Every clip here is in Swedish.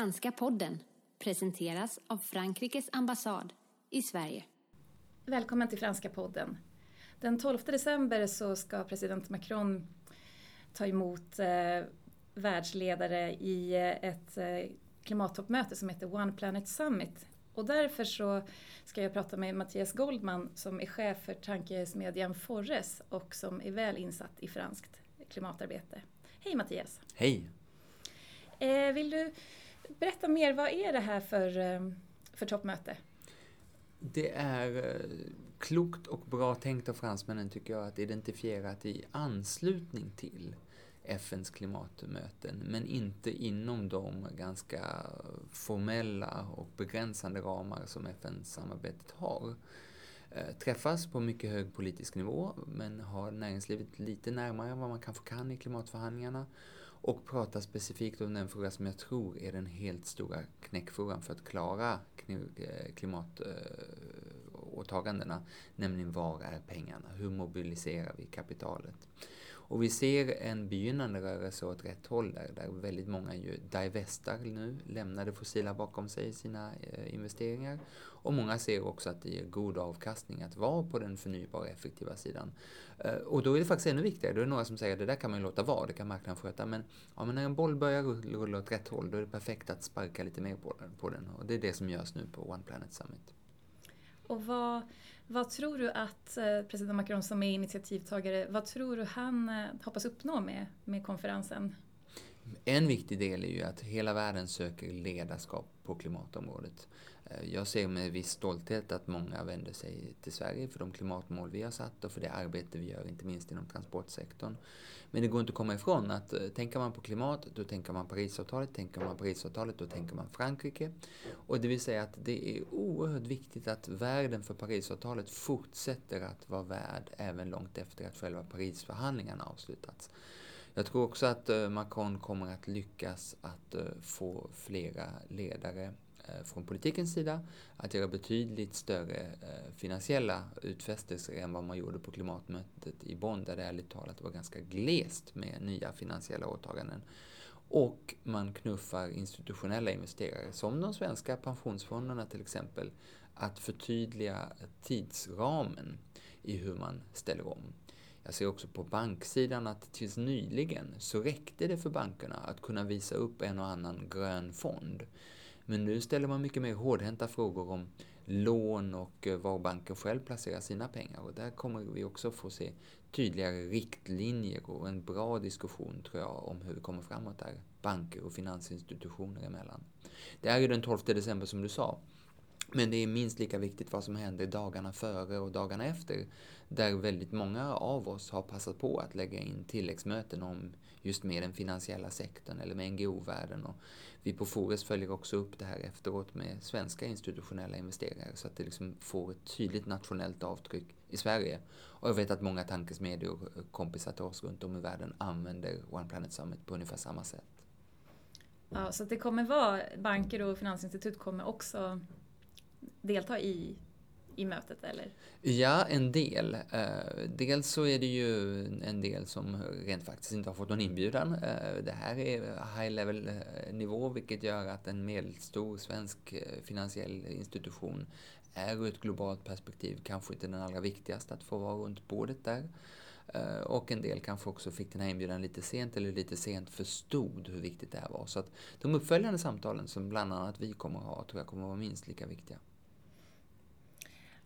Franska podden presenteras av Frankrikes ambassad i Sverige. Välkommen till Franska podden. Den 12 december så ska president Macron ta emot eh, världsledare i eh, ett eh, klimattoppmöte som heter One Planet Summit. Och därför så ska jag prata med Mattias Goldman som är chef för tankesmedjan Forres och som är väl insatt i franskt klimatarbete. Hej Mattias! Hej! Eh, vill du berätta mer, vad är det här för, eh, för toppmöte? Det är eh, klokt och bra tänkt av fransmännen tycker jag att identifiera att i anslutning till FNs klimatmöten, men inte inom de ganska formella och begränsande ramar som FN-samarbetet har. Eh, träffas på mycket hög politisk nivå, men har näringslivet lite närmare än vad man kanske kan i klimatförhandlingarna och prata specifikt om den fråga som jag tror är den helt stora knäckfrågan för att klara eh, klimatåtagandena, nämligen var är pengarna? Hur mobiliserar vi kapitalet? Och vi ser en begynnande rörelse åt rätt håll där, där väldigt många ju divestar nu, lämnar det fossila bakom sig i sina eh, investeringar. Och många ser också att det ger god avkastning att vara på den förnybara effektiva sidan. Eh, och då är det faktiskt ännu viktigare, då är det några som säger att det där kan man ju låta vara, det kan marknaden sköta. Men, ja, men när en boll börjar rulla åt rätt håll, då är det perfekt att sparka lite mer på den. Och det är det som görs nu på One Planet Summit. Och vad, vad tror du att eh, president Macron som är initiativtagare, vad tror du han eh, hoppas uppnå med, med konferensen? En viktig del är ju att hela världen söker ledarskap på klimatområdet. Eh, jag ser med viss stolthet att många vänder sig till Sverige för de klimatmål vi har satt och för det arbete vi gör, inte minst inom transportsektorn. Men det går inte att komma ifrån att eh, tänker man på klimat, då tänker man Parisavtalet, tänker man Parisavtalet, då tänker man Frankrike. Och det vill säga att det är oerhört viktigt att världen för Parisavtalet fortsätter att vara värd även långt efter att själva Parisförhandlingarna avslutats. Jag tror också att eh, Macron kommer att lyckas att få flera ledare Eh, från politikens sida att göra betydligt större eh, finansiella utfästelser än vad man gjorde på klimatmötet i Bonn där det ärligt talat var ganska glest med nya finansiella åtaganden. Och man knuffar institutionella investerare, som de svenska pensionsfonderna till exempel, att förtydliga tidsramen i hur man ställer om. Jag ser också på banksidan att tills nyligen så räckte det för bankerna att kunna visa upp en och annan grön fond. Men nu ställer man mycket mer hårdhänta frågor om lån och eh, var banken själv placerar sina pengar. Och där kommer vi också få se tydligare riktlinjer och en bra diskussion tror jag om hur vi kommer framåt där, banker och finansinstitutioner emellan. Det är ju den 12 december som du sa. Men det är minst lika viktigt vad som händer dagarna före och dagarna efter, där väldigt många av oss har passat på att lägga in tilläggsmöten om just med den finansiella sektorn eller med NGO-världen. Och vi på Fores följer också upp det här efteråt med svenska institutionella investerare så att det liksom får ett tydligt nationellt avtryck i Sverige. Och jag vet att många tankesmedier och kompisar till oss runt om i världen använder One Planet Summit på ungefär samma sätt. Ja, så det kommer vara, banker och finansinstitut kommer också delta i, i mötet eller? Ja, en del. Eh, dels så är det ju en del som rent faktiskt inte har fått någon inbjudan. Eh, det här är high level eh, nivå vilket gör att en medelstor svensk finansiell institution är ur ett globalt perspektiv kanske inte den allra viktigaste att få vara runt bordet där. Och en del kanske också fick den här inbjudan lite sent eller lite sent förstod hur viktigt det här var. Så att de uppföljande samtalen som bland annat vi kommer att ha tror jag kommer att vara minst lika viktiga.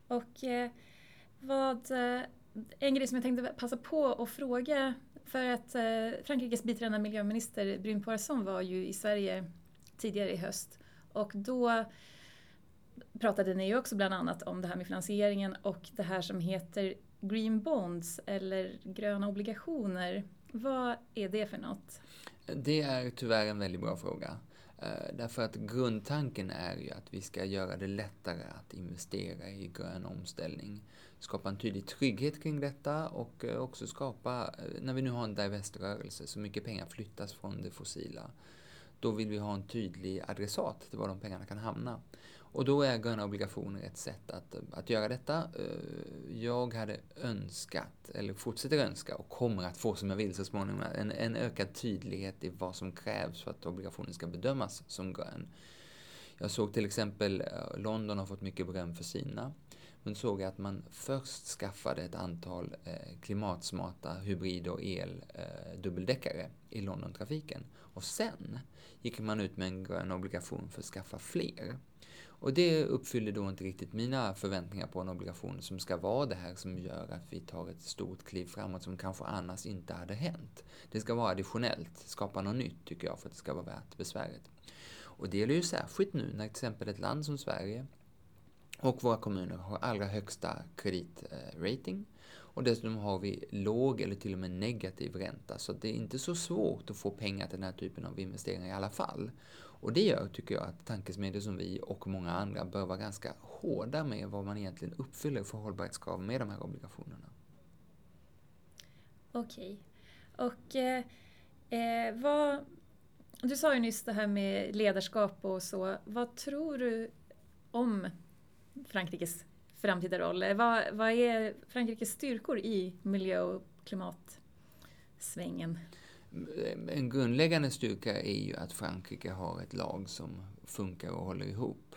Och eh, vad, eh, en grej som jag tänkte passa på att fråga, för att eh, Frankrikes biträdande miljöminister Brune Poisson var ju i Sverige tidigare i höst och då pratade ni ju också bland annat om det här med finansieringen och det här som heter Green Bonds eller gröna obligationer. Vad är det för något? Det är tyvärr en väldigt bra fråga. Eh, därför att grundtanken är ju att vi ska göra det lättare att investera i grön omställning. Skapa en tydlig trygghet kring detta och eh, också skapa, eh, när vi nu har en divest-rörelse, så mycket pengar flyttas från det fossila. Då vill vi ha en tydlig adressat till var de pengarna kan hamna. Och då är gröna obligationer ett sätt att, att göra detta. Eh, jag hade önskat, eller fortsätter önska och kommer att få som jag vill så småningom, en, en ökad tydlighet i vad som krävs för att obligationen ska bedömas som grön. Jag såg till exempel eh, London har fått mycket beröm för sina. Men såg att man först skaffade ett antal eh, klimatsmarta hybrid och el-dubbeldäckare i Londontrafiken. Och sen gick man ut med en grön obligation för att skaffa fler. Och det uppfyller då inte riktigt mina förväntningar på en obligation som ska vara det här som gör att vi tar ett stort kliv framåt som kanske annars inte hade hänt. Det ska vara additionellt, skapa något nytt tycker jag för att det ska vara värt besväret. Och det gäller ju särskilt nu när till exempel ett land som Sverige och våra kommuner har allra högsta kreditrating. Och dessutom har vi låg eller till och med negativ ränta. Så det är inte så svårt att få pengar till den här typen av investeringar i alla fall. Och det gör, tycker jag, att tankesmedjor som vi och många andra bör vara ganska hårda med vad man egentligen uppfyller för hållbarhetskrav med de här obligationerna. Okej. Och eh, eh, vad... Du sa ju nyss det här med ledarskap och så. Vad tror du om Frankrikes framtida roll? Vad, vad är Frankrikes styrkor i miljö och klimatsvängen? En grundläggande styrka är ju att Frankrike har ett lag som funkar och håller ihop.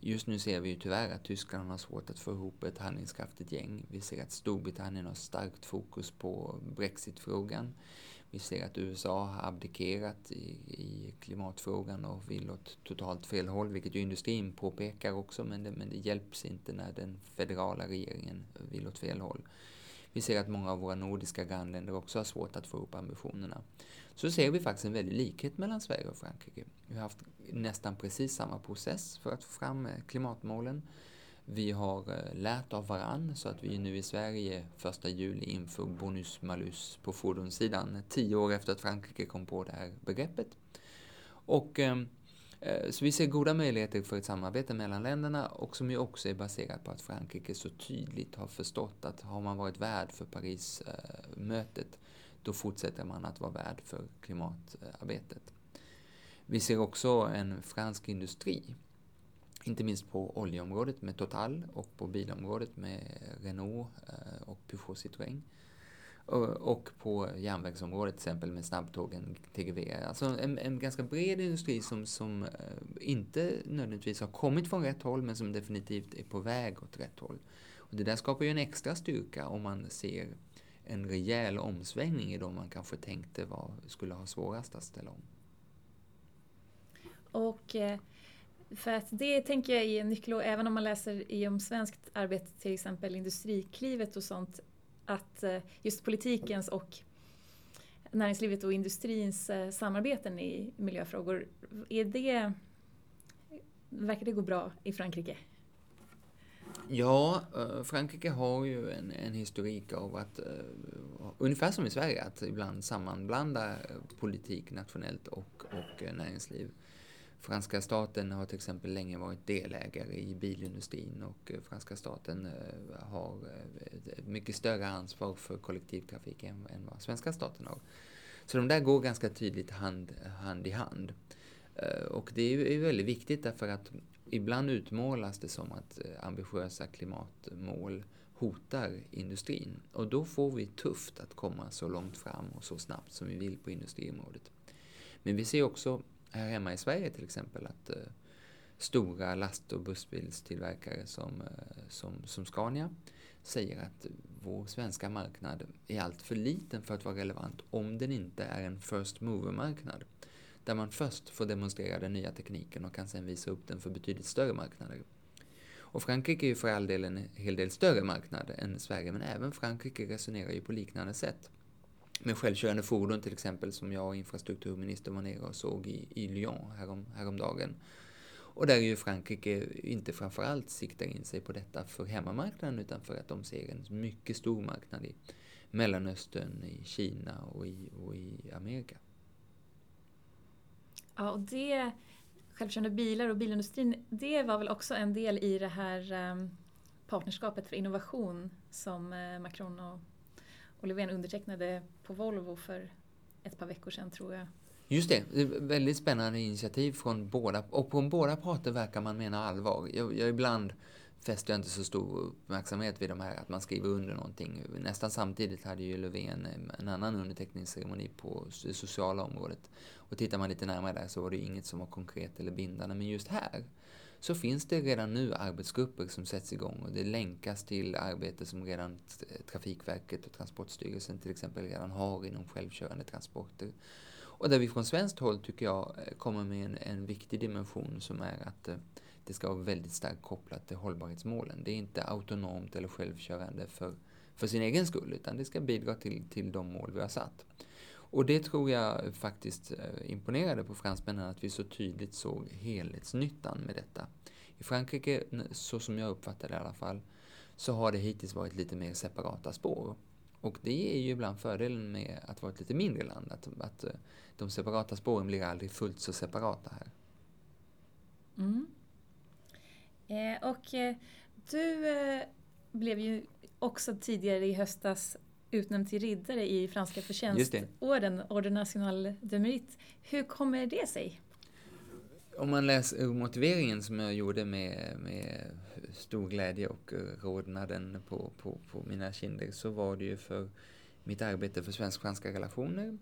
Just nu ser vi ju tyvärr att Tyskland har svårt att få ihop ett handlingskraftigt gäng. Vi ser att Storbritannien har starkt fokus på Brexitfrågan. Vi ser att USA har abdikerat i, i klimatfrågan och vill åt totalt fel håll, vilket ju industrin påpekar också, men det, men det hjälps inte när den federala regeringen vill åt fel håll. Vi ser att många av våra nordiska grannländer också har svårt att få upp ambitionerna. Så ser vi faktiskt en väldig likhet mellan Sverige och Frankrike. Vi har haft nästan precis samma process för att få fram eh, klimatmålen. Vi har eh, lärt av varann så att vi nu i Sverige 1 juli inför bonus-malus på fordonssidan, tio år efter att Frankrike kom på det här begreppet. Och, eh, eh, så vi ser goda möjligheter för ett samarbete mellan länderna och som ju också är baserat på att Frankrike så tydligt har förstått att har man varit värd för Parismötet då fortsätter man att vara värd för klimatarbetet. Vi ser också en fransk industri inte minst på oljeområdet med Total och på bilområdet med Renault eh, och Peugeot Citroën. Och på järnvägsområdet till exempel med snabbtågen TGV. Alltså en, en ganska bred industri som, som eh, inte nödvändigtvis har kommit från rätt håll men som definitivt är på väg åt rätt håll. Och det där skapar ju en extra styrka om man ser en rejäl omsvängning i de man kanske tänkte var, skulle ha svårast att ställa om. Och eh, för att det tänker jag är en nyckel, även om man läser i om svenskt arbete, till exempel Industriklivet och sånt, att eh, just politikens och näringslivet och industrins eh, samarbeten i miljöfrågor, är det, verkar det gå bra i Frankrike? Ja, eh, Frankrike har ju en, en historik av att, ungefär som i Sverige, att ibland sammanblanda politik nationellt och, och näringsliv. Franska staten har till exempel länge varit delägare i bilindustrin och eh, franska staten eh, har eh, ett mycket större ansvar för kollektivtrafik än, vad svenska staten har. Så de där går ganska tydligt hand, hand i hand. Och det är ju väldigt viktigt därför att ibland utmålas det som att ambitiösa klimatmål hotar industrin. Och då får vi tufft att komma så långt fram och så snabbt som vi vill på industriområdet. Men vi ser också här hemma i Sverige till exempel att eh, stora last och bussbilstillverkare som, eh, som, som Scania säger att vår svenska marknad är allt för liten för att vara relevant om den inte är en first mover-marknad. Där man först får demonstrera den nya tekniken och kan sen visa upp den för betydligt större marknader. Och Frankrike är ju för all del en hel del större marknad än Sverige, men även Frankrike resonerar ju på liknande sätt med självkörande fordon till exempel som jag och infrastrukturministern var nere och såg i, i Lyon härom, häromdagen. Och där ju Frankrike inte framförallt siktar in sig på detta för hemmamarknaden utan för att de ser en mycket stor marknad i Mellanöstern, i Kina och i, och i Amerika. Ja, och det, självkörande bilar och bilindustrin, det var väl också en del i det här um, partnerskapet för innovation som uh, Macron och och Löfven undertecknade på Volvo för ett par veckor sedan tror jag. Just det, det är väldigt spännande initiativ från båda, och från båda parter verkar man mena allvar. Jag, jag ibland fäster jag inte så stor uppmärksamhet vid de här att man skriver under någonting. Nästan samtidigt hade ju Löfven en annan underteckningsceremoni på det sociala området. Och tittar man lite närmare där så var det inget som var konkret eller bindande. Men just här så finns det redan nu arbetsgrupper som sätts igång och det länkas till arbete som redan Trafikverket och Transportstyrelsen till exempel redan har inom självkörande transporter. Och där vi från svenskt håll tycker jag eh, kommer med en, en viktig dimension som är att eh, det ska vara väldigt starkt kopplat till hållbarhetsmålen. Det är inte autonomt eller självkörande för, för sin egen skull, utan det ska bidra till, till de mål vi har satt. Och det tror jag faktiskt eh, imponerade på fransmännen, att vi så tydligt såg helhetsnyttan med detta. I Frankrike, så som jag uppfattar det i alla fall, så har det hittills varit lite mer separata spår. Och det är ju ibland fördelen med att vara ett lite mindre land, att, att eh, de separata spåren blir aldrig fullt så separata här. Mm. Eh, och eh, du eh, blev ju också tidigare i höstas utnämnd till riddare i franska förtjänstorden, Ordre National de Mérite. Hur kommer det sig? Om man läser motiveringen som jag gjorde med, med stor glädje och rodnaden på, på, på mina kinder så var det ju för mitt arbete för svensk-franska relationer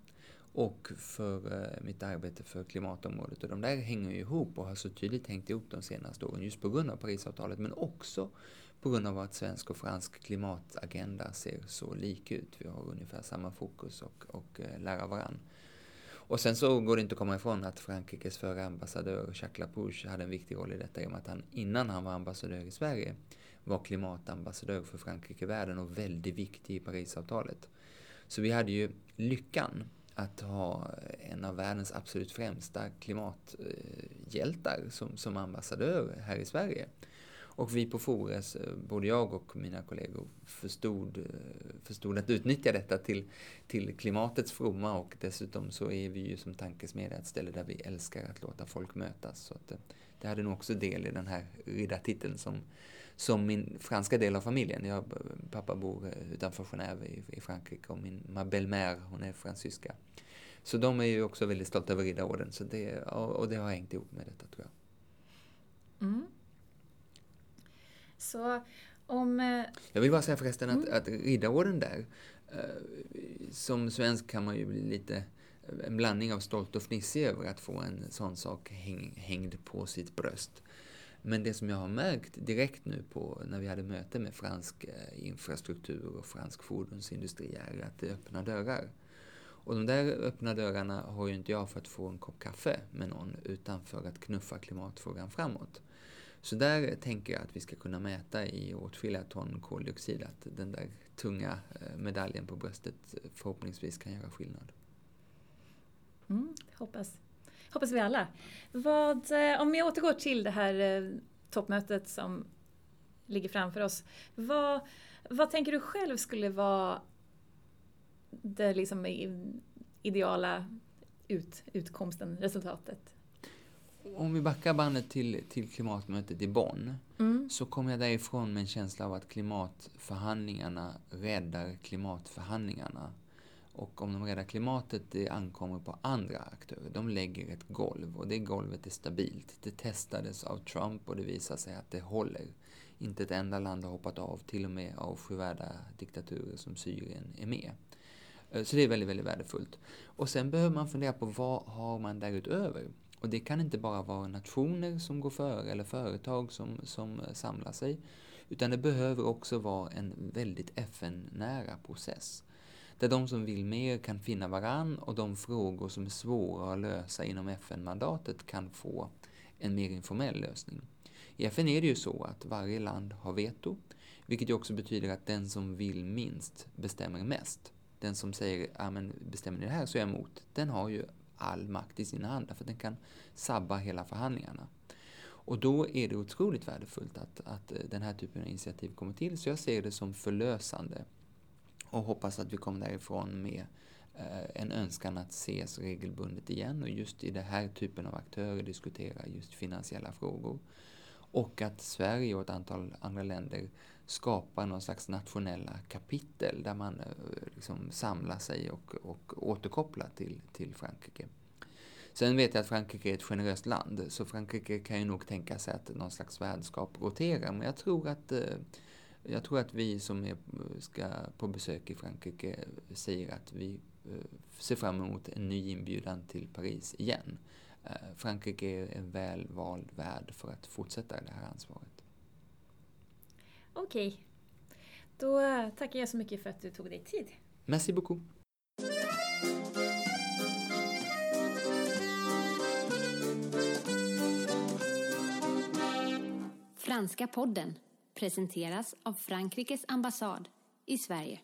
och för eh, mitt arbete för klimatområdet. Och de där hänger ju ihop och har så tydligt hängt ihop de senaste åren just på grund av Parisavtalet men också på grund av att svensk och fransk klimatagenda ser så lik ut. Vi har ungefär samma fokus och, och eh, lära varann. Och sen så går det inte att komma ifrån att Frankrikes förre ambassadör Jacques Lapouche hade en viktig roll i detta i och med att han innan han var ambassadör i Sverige var klimatambassadör för Frankrike i världen och väldigt viktig i Parisavtalet. Så vi hade ju lyckan att ha en av världens absolut främsta klimathjältar eh, som, som ambassadör här i Sverige. Och vi på Fores, eh, både jag och mina kollegor, förstod, eh, förstod att utnyttja detta till, till klimatets fromma och dessutom så är vi ju som tankesmedja ett ställe där vi älskar att låta folk mötas. Så att det, det hade nog också del i den här riddartiteln som, som min franska del av familjen. Jag, pappa bor utanför Genève i, i Frankrike och min ma belle-mère, hon är fransyska. Så de är ju också väldigt stolta över riddarorden så det, och det har hängt ihop med detta tror jag. Mm. Så om... Eh, jag vill bara säga förresten mm. att, att riddarorden där, eh, som svensk kan man ju bli lite en blandning av stolt och fnissig över att få en sån sak häng, hängd på sitt bröst. Men det som jag har märkt direkt nu på när vi hade möte med fransk eh, infrastruktur och fransk fordonsindustri är att det öppnar dörrar. Och de där öppna dörrarna har ju inte jag för att få en kopp kaffe med någon utan för att knuffa klimatfrågan framåt. Så där tänker jag att vi ska kunna mäta i åtskilliga ton koldioxid att den där tunga eh, medaljen på bröstet eh, förhoppningsvis kan göra skillnad. Mm, hoppas. hoppas vi alla. Vad, eh, om vi återgår till det här toppmötet som ligger framför oss. Vad, vad tänker du själv skulle vara det liksom ideala ut, utkomsten, resultatet? Om vi backar bandet till, till klimatmötet i Bonn mm. så kom jag därifrån med en känsla av att klimatförhandlingarna räddar klimatförhandlingarna. Och om de räddar klimatet, det ankommer på andra aktörer. De lägger ett golv och det golvet är stabilt. Det testades av Trump och det visar sig att det håller. Inte ett enda land har hoppat av, till och med avskyvärda diktaturer som Syrien är med. Eh, så det är väldigt, väldigt värdefullt. Och sen behöver man fundera på vad har man därutöver? Och det kan inte bara vara nationer som går före eller företag som, som eh, samlar sig. Utan det behöver också vara en väldigt FN-nära process. Där de som vill mer kan finna varann och de frågor som är svåra att lösa inom FN-mandatet kan få en mer informell lösning. I FN är det ju så att varje land har veto, vilket ju också betyder att den som vill minst bestämmer mest. Den som säger, ja men bestämmer ni det här så är jag emot, den har ju all makt i sina händer, för den kan sabba hela förhandlingarna. Och då är det otroligt värdefullt att, att eh, den här typen av initiativ kommer till, så jag ser det som förlösande och hoppas att vi kommer därifrån med eh, en önskan att ses regelbundet igen och just i den här typen av aktörer diskutera just finansiella frågor. Och att Sverige och ett antal andra länder skapa någon slags nationella kapitel där man eh, liksom samlar sig och, och återkopplar till, till Frankrike. Sen vet jag att Frankrike är ett generöst land, så Frankrike kan ju nog tänka sig att någon slags värdskap roterar, men jag tror att eh, jag tror att vi som är, eh, ska på besök i Frankrike säger att vi ser fram emot en ny inbjudan till Paris igen. Frankrike är en väl vald värld för att fortsätta det här ansvaret. Okej. Då tackar jag så mycket för att du tog dig tid. Merci beaucoup. Franska podden presenteras av Frankrikes ambassad i Sverige.